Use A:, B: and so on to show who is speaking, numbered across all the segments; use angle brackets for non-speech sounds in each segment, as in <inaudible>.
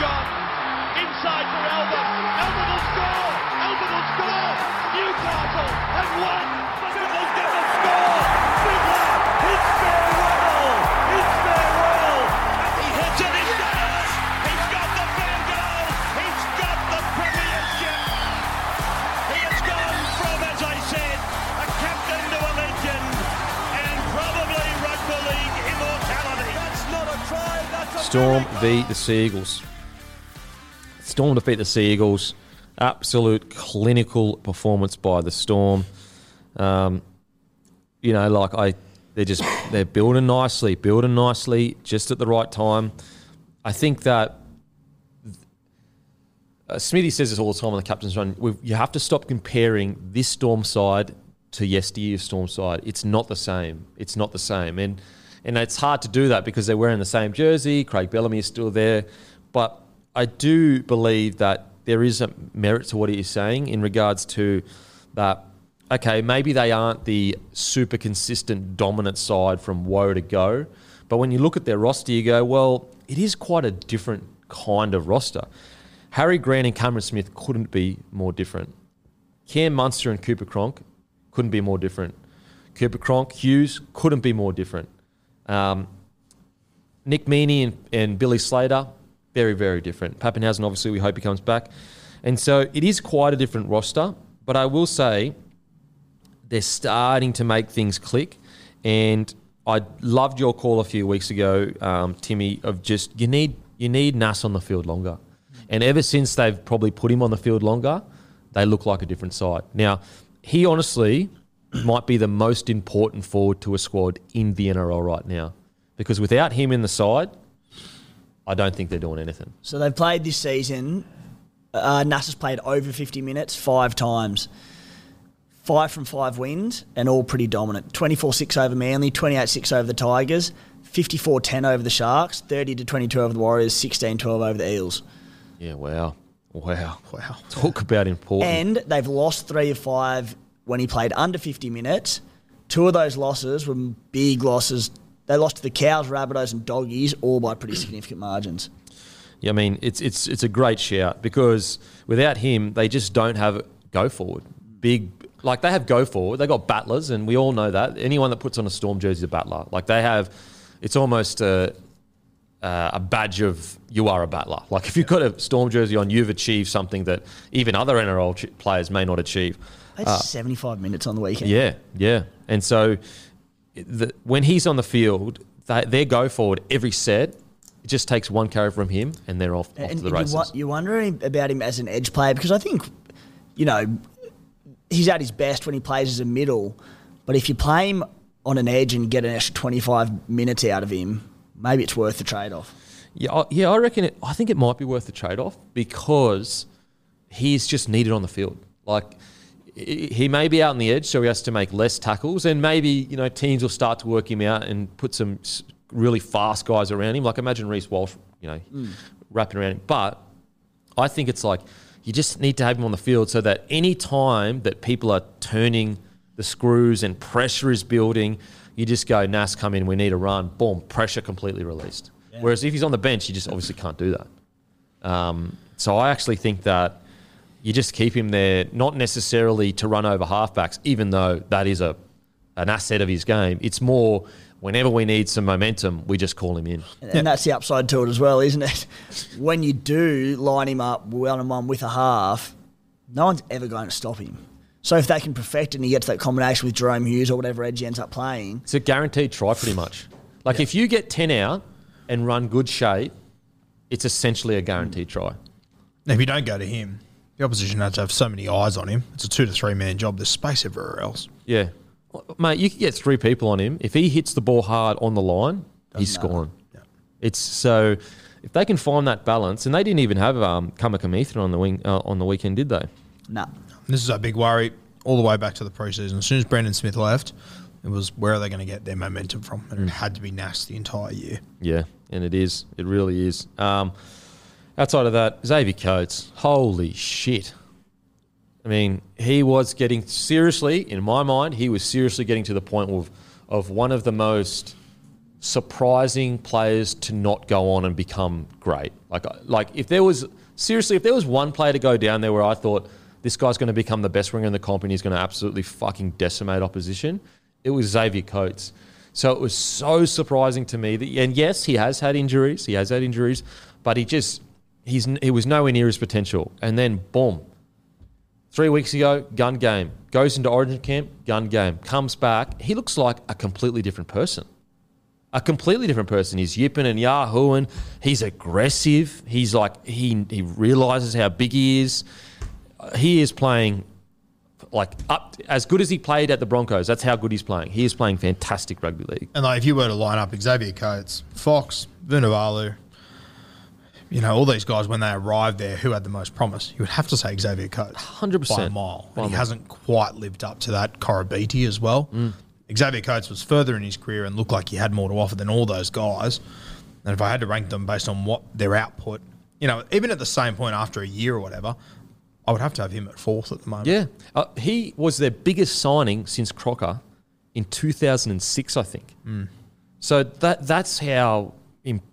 A: gone. Inside for Albert. Albert will score. Albert will score. Newcastle have won. Fiddler's going to score. Fiddler. It's farewell. It's farewell. And he hits it. He's got. He's got the field goal. He's got the premiership. He has gone from, as I said, a captain to a legend and probably rugby league immortality. That's not a try. That's a
B: Storm v the Seagulls. Storm defeat the Seagulls. Absolute clinical performance by the Storm. Um, you know, like I, they're just they're building nicely, building nicely, just at the right time. I think that uh, Smithy says this all the time on the captain's run. You have to stop comparing this Storm side to yesteryear's Storm side. It's not the same. It's not the same, and and it's hard to do that because they're wearing the same jersey. Craig Bellamy is still there, but I do believe that there is a merit to what he is saying in regards to that. Okay, maybe they aren't the super consistent dominant side from woe to go, but when you look at their roster, you go, well, it is quite a different kind of roster. Harry Grant and Cameron Smith couldn't be more different. Cam Munster and Cooper Cronk couldn't be more different. Cooper Cronk, Hughes couldn't be more different. Um, Nick Meaney and, and Billy Slater, very, very different. Papenhuyzen, obviously, we hope he comes back. And so it is quite a different roster, but I will say they're starting to make things click. And I loved your call a few weeks ago, um, Timmy, of just you need you need Nas on the field longer. And ever since they've probably put him on the field longer, they look like a different side. Now, he honestly might be the most important forward to a squad in the NRL right now. Because without him in the side, I don't think they're doing anything.
C: So they've played this season. Uh, Nas has played over 50 minutes five times. Five from five wins and all pretty dominant. 24 6 over Manly, 28 6 over the Tigers, 54 10 over the Sharks, 30 to 22 over the Warriors, 16 12 over the Eels.
B: Yeah, wow. Wow. Wow. Talk about important.
C: And they've lost three of five when he played under 50 minutes. Two of those losses were big losses. They lost to the Cows, Rabbitohs, and Doggies, all by pretty significant margins.
B: Yeah, I mean, it's it's it's a great shout because without him, they just don't have go forward. Big like they have go forward. They got battlers, and we all know that anyone that puts on a Storm jersey is a battler. Like they have, it's almost a uh, a badge of you are a battler. Like if you've got a Storm jersey on, you've achieved something that even other NRL players may not achieve.
C: They had 75 minutes on the weekend.
B: Yeah, yeah. And so the, when he's on the field, they, they go forward every set. It just takes one carry from him, and they're off, off to the
C: you,
B: races.
C: wa- you're wondering about him as an edge player because I think, you know, he's at his best when he plays as a middle. But if you play him on an edge and get an extra 25 minutes out of him, maybe it's worth the trade off.
B: Yeah, I, yeah, I reckon. It, I think it might be worth the trade off because he's just needed on the field. Like he may be out on the edge, so he has to make less tackles, and maybe you know teams will start to work him out and put some really fast guys around him. Like imagine Reece Walsh, you know, wrapping around him. But I think it's like you just need to have him on the field so that any time that people are turning the screws and pressure is building, you just go, Nas, come in, we need a run. Boom, pressure completely released. Whereas if he's on the bench, you just obviously can't do that. Um, so I actually think that you just keep him there, not necessarily to run over halfbacks, even though that is a an asset of his game. It's more whenever we need some momentum, we just call him in.
C: And, and that's the upside to it as well, isn't it? When you do line him up one on one with a half, no one's ever going to stop him. So if they can perfect it and he gets that combination with Jahrome Hughes or whatever edge he ends up playing,
B: It's a guaranteed try, pretty much. Like if you get ten out and run good shape, it's essentially a guaranteed try.
D: Now, if you don't go to him, the opposition has to have so many eyes on him. It's a two to three man job. There's space everywhere else.
B: Yeah, mate, you can get three people on him. If he hits the ball hard on the line, he's scoring. It's so if they can find that balance, and they didn't even have um, Kamikamica on the wing uh, on the weekend, did they?
C: nah.
D: This is our big worry all the way back to the preseason. As soon as Brandon Smith left, it was where are they going to get their momentum from? And it had to be Nas the entire year.
B: Yeah, and it is. It really is. Um, outside of that, Xavier Coates. Holy shit. I mean, he was getting seriously, in my mind, he was seriously getting to the point of, of one of the most surprising players to not go on and become great. Like, like if there was seriously, if there was one player to go down there where I thought this guy's going to become the best winger in the comp and he's going to absolutely fucking decimate opposition, it was Xavier Coates. So it was so surprising to me that, and yes, he has had injuries. He has had injuries, but he just he's he was nowhere near his potential. And then boom, three weeks ago, gun game goes into Origin camp, gun game comes back. He looks like a completely different person a completely different person. He's yipping and yahooing. He's aggressive. He's like he he realizes how big he is. He is playing like up as good as he played at the Broncos. That's how good he's playing. He is playing fantastic rugby league.
D: And like, if you were to line up Xavier Coates, Fox, Vunivalu, you know, all these guys when they arrived there, who had the most promise? You would have to say Xavier Coates,
B: 100%.
D: by a mile.
B: By
D: and he hasn't quite lived up to that. Corabiti as well. Xavier Coates was further in his career and looked like he had more to offer than all those guys. And if I had to rank them based on what their output, you know, even at the same point after a year or whatever, I would have to have him at fourth at the moment.
B: Yeah, uh, he was their biggest signing since Crocker in 2006, I think. So that that's how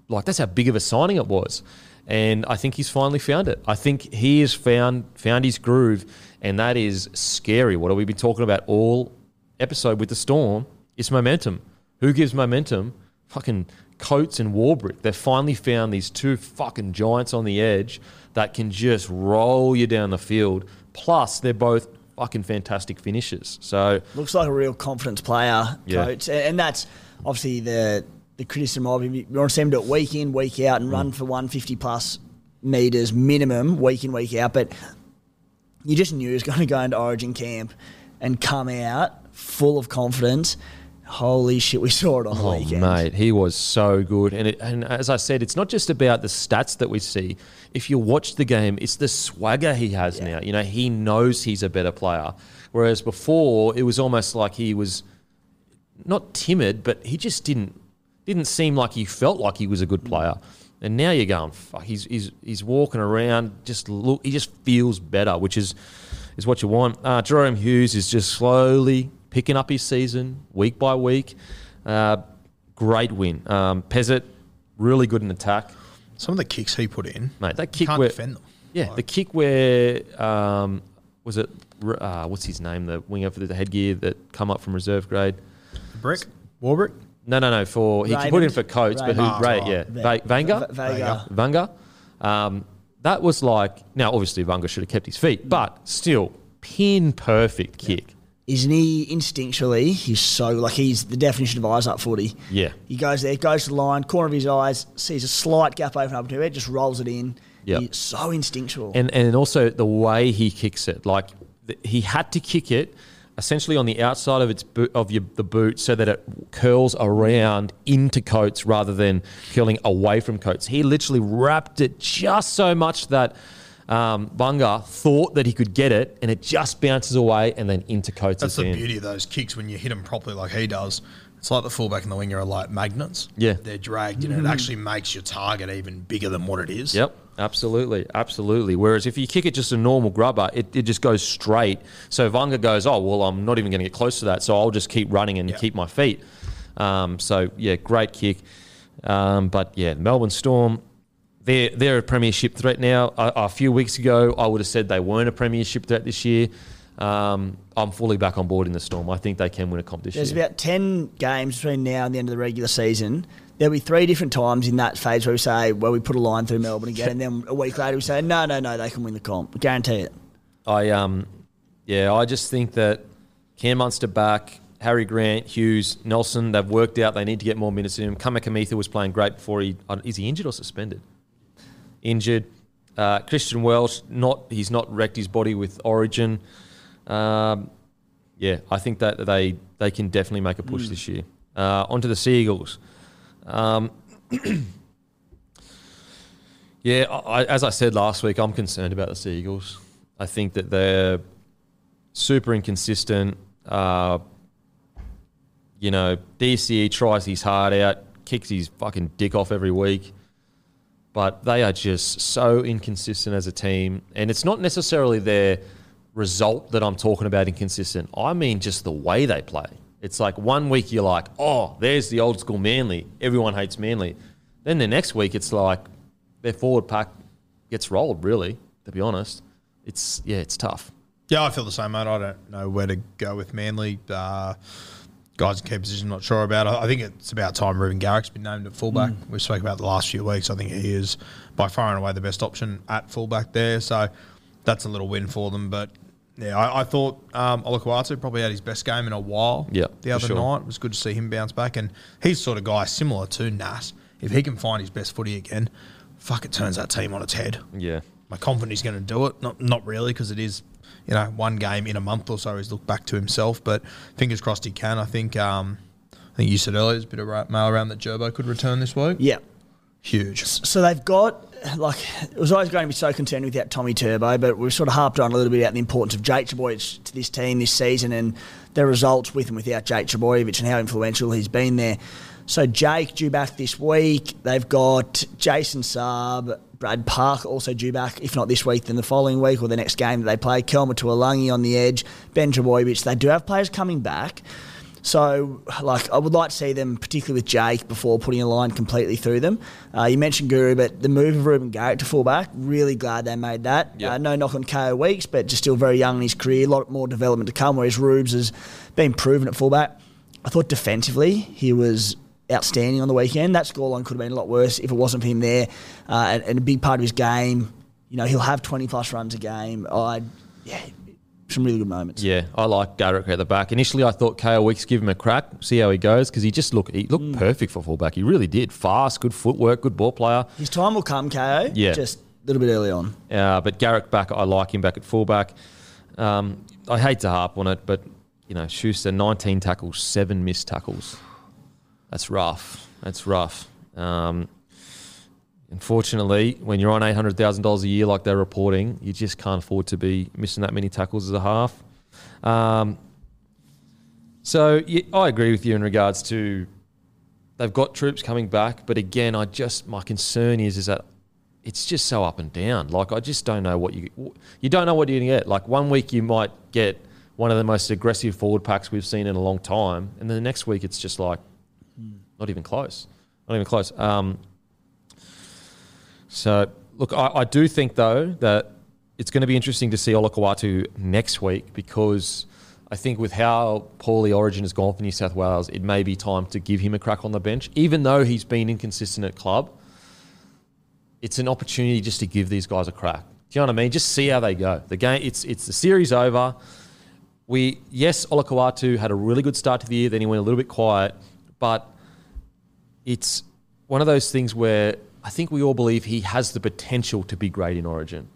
B: like that's how big of a signing it was, and I think he's finally found it. I think he has found found his groove, and that is scary. What have we been talking about all episode with the Storm? It's momentum. Who gives momentum? Fucking Coates and Warbrick. They've finally found these two fucking giants on the edge that can just roll you down the field. Plus, they're both fucking fantastic finishers. So
C: Looks like a real confidence player,
B: Yeah.
C: coach, and that's obviously the the criticism of him. You want to see him do it week in, week out, and
B: Mm.
C: run for one fifty plus meters minimum week in, week out. But you just knew he was going to go into Origin camp and come out full of confidence. Holy shit, we <laughs> saw it on the
B: Oh,
C: weekend.
B: mate, he was so good. And, it, and as I said, it's not just about the stats that we see. If you watch the game, it's the swagger he has now. You know, he knows he's a better player. Whereas before, it was almost like he was not timid, but he just didn't didn't seem like he felt like he was a good player. And now you're going, fuck, he's, he's, he's walking around, just look, he just feels better, which is is what you want. Uh, Jahrome Hughes is just slowly picking up his season week by week. Uh, great win. Um, Pezet, really good in attack.
D: Some of the kicks he put in,
B: Mate, that kick
D: can't
B: where,
D: defend them.
B: Yeah, the kick where um, was it? Uh, what's his name? The winger for the headgear that come up from reserve grade.
D: Brick, Warbrick.
B: No, no, no. For he can put in for Coates, but who?
C: Raymond.
B: Ray,
D: Oh,
B: yeah,
C: Ve-
B: Va- Vanga,
C: V-
B: Vanga. Um, that was like now. Obviously, Vanga should have kept his feet, but still, pin perfect kick.
C: Isn't he instinctually? He's so like he's the definition of eyes up footy.
B: Yeah.
C: He goes there, goes to the line, corner of his eyes, sees a slight gap open up to it, just rolls it in.
B: Yeah,
C: He's so instinctual.
B: and and also the way he kicks it, like th- he had to kick it essentially on the outside of its boot, of your, the boot so that it curls around into Coates rather than curling away from Coates. He literally wrapped it just so much that um, Bunga thought that he could get it, and it just bounces away and then into Coates.
D: That's the beauty of those kicks when you hit them properly, like he does. It's like the fullback and the winger are like magnets.
B: Yeah.
D: they're dragged. You know, it actually makes your target even bigger than what it is.
B: Yep, absolutely, absolutely. Whereas if you kick it just a normal grubber, it, it just goes straight. So Vanga goes, oh well, I'm not even going to get close to that, so I'll just keep running and keep my feet. Um, so yeah, great kick. Um, but yeah, Melbourne Storm, they're they're a premiership threat now. A, a few weeks ago, I would have said they weren't a premiership threat this year. Um, I'm fully back on board in the Storm. I think they can win a comp this
C: There's
B: year.
C: about 10 games between now and the end of the regular season. There'll be three different times in that phase where we say, well, we put a line through Melbourne again, and then a week later we say, no, no, no, they can win the comp. Guarantee it.
B: I um, yeah, I just think that Cam Munster back, Harry Grant, Hughes, Nelson, they've worked out they need to get more minutes in him. Kamikamica was playing great before he uh, is he injured or suspended? Injured. Uh, Christian Welch, not he's not wrecked his body with Origin. Um, yeah, I think that they they can definitely make a push this year. Uh, onto the Seagulls. Um, <clears throat> yeah, I, as I said last week, I'm concerned about the Seagulls. I think that they're super inconsistent. Uh, you know, DCE tries his heart out, kicks his fucking dick off every week, but they are just so inconsistent as a team. And it's not necessarily their result that I'm talking about inconsistent. I mean, just the way they play. It's like one week you're like, oh, there's the old school Manly. Everyone hates Manly. Then the next week it's like their forward pack gets rolled. Really, to be honest, it's yeah, it's tough.
D: Yeah, I feel the same, mate. I don't know where to go with Manly. Uh, guys in key position, not sure about. I I think it's about time Reuben Garrick's been named at fullback. We spoke about the last few weeks. I think he is by far and away the best option at fullback there. So that's a little win for them. But yeah, I, I thought um, Olakau'atu probably had his best game in a while.
B: Yeah,
D: the other
B: sure.
D: night it was good to see him bounce back, and he's sort of guy similar to Nat. If he can find his best footy again, fuck, it turns that team on its head.
B: Yeah,
D: My confident he's going to do it. Not not really because it is, you know, one game in a month or so. He's looked back to himself, but fingers crossed he can. I think. Um, I think you said earlier there's a bit of ra- mail around that Gerbo could return this week.
C: Yeah.
D: Huge.
C: So they've got <sighs> like it was always going to be so concerned without Tommy Turbo, but we've sort of harped on a little bit about the importance of Jake Trbojevic to this team this season and their results with and without Jake Trbojevic and how influential he's been there. So Jake due back this week. They've got Jason Saab, Brad Park also due back, if not this week, then the following week or the next game that they play. Kelma Tuilagi on the edge, Ben Trbojevic. They do have players coming back. So, like, I would like to see them, particularly with Jake, before putting a line completely through them. Uh, you mentioned Guru, but the move of Reuben Garrick to fullback, really glad they made that.
B: Yeah.
C: Uh, no knock on Kaeo Weekes, but just still very young in his career, a lot more development to come, whereas Rubes has been proven at fullback. I thought defensively, he was outstanding on the weekend. That scoreline could have been a lot worse if it wasn't for him there. Uh, and, and a big part of his game, you know, he'll have 20 plus runs a game. I, yeah, some really good moments.
B: yeah. I like Garrick at the back. Initially, I thought Kaeo Weekes give him a crack, see how he goes, because he just looked he looked
C: Mm.
B: perfect for fullback. He really did. Fast, good footwork, good ball player.
C: His time will come, Kaeo.
B: Yeah.
C: Just a little bit early on.
B: Uh, but Garrick back, I like him back at fullback. Um, I hate to harp on it, but you know, Schuster, 19 tackles, seven missed tackles. That's rough. That's rough. Um, unfortunately, when you're on $800,000 a year like they're reporting, you just can't afford to be missing that many tackles as a half. Um, so yeah, I agree with you in regards to they've got troops coming back, but again, I just my concern is is that it's just so up and down. Like I just don't know what you you don't know what you're gonna get. Like one week you might get one of the most aggressive forward packs we've seen in a long time, and then the next week it's just like not even close, not even close. Um, so look, I, I do think though that it's going to be interesting to see Olakau'atu next week because I think with how poorly Origin has gone for New South Wales, it may be time to give him a crack on the bench, even though he's been inconsistent at club it's an opportunity just to give these guys a crack. Do you know what I mean? Just see how they go. The game, it's it's the series over. We yes, Olakau'atu had a really good start to the year. Then he went a little bit quiet, but it's one of those things where I think we all believe he has the potential to be great in Origin.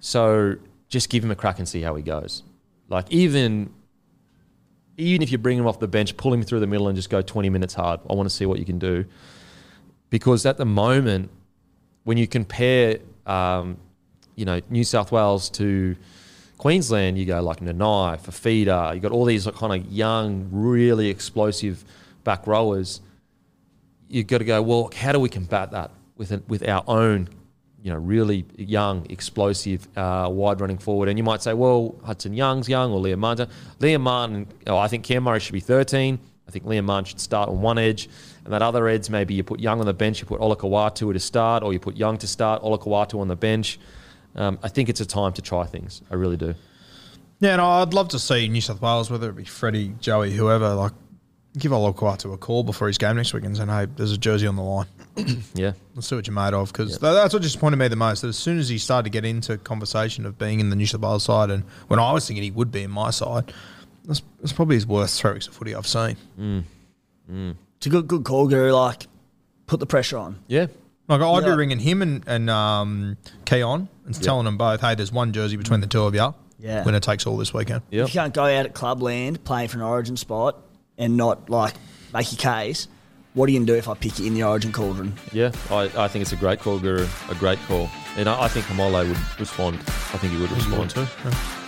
B: So just give him a crack and see how he goes. Like even even if you bring him off the bench, pull him through the middle and just go 20 minutes hard. I want to see what you can do. Because at the moment, when you compare, um, you know, New South Wales to Queensland, you go like Nanai, Fifita, you got all these kind of young, really explosive back rowers. You've got to go, well, how do we combat that with an, with our own, you know, really young, explosive, uh, wide running forward? And you might say, well, Hudson Young's young or Liam Martin. Liam Martin, oh, I think Cam Murray should be 13. I think Liam Martin should start on one edge. And that other edge, maybe you put Young on the bench, you put Olakau'atu to start, or you put Young to start, Olakau'atu on the bench. Um, I think it's a time to try things. I really do.
D: Yeah, no, I'd love to see New South Wales, whether it be Freddie, Joey, whoever, like give Olakau'atu a call before his game next week and say, hey, there's a jersey on the line. <coughs>
B: Yeah.
D: Let's see what you're made of. Because that's what disappointed me the most. That as soon as he started to get into conversation of being in the New South Wales side, and when I was thinking he would be in my side, that's, that's probably his worst three weeks of footy I've seen.
C: It's a good good call, Guru. Like, put the pressure on.
B: Yeah.
D: Like I'd
C: Yeah.
D: be ringing him and and um, Keaon and telling them both, hey, there's one jersey between the two of you.
C: Yeah.
D: Winner takes all this weekend.
B: Yeah.
C: You can't go out at clubland playing for an origin spot and not like make your case, what are you gonna do if I pick you in the origin cauldron?
B: Yeah. I, I think it's a great call, Guru. A great call. And I, I think Haumole would respond. I think he would respond.
D: too. Yeah.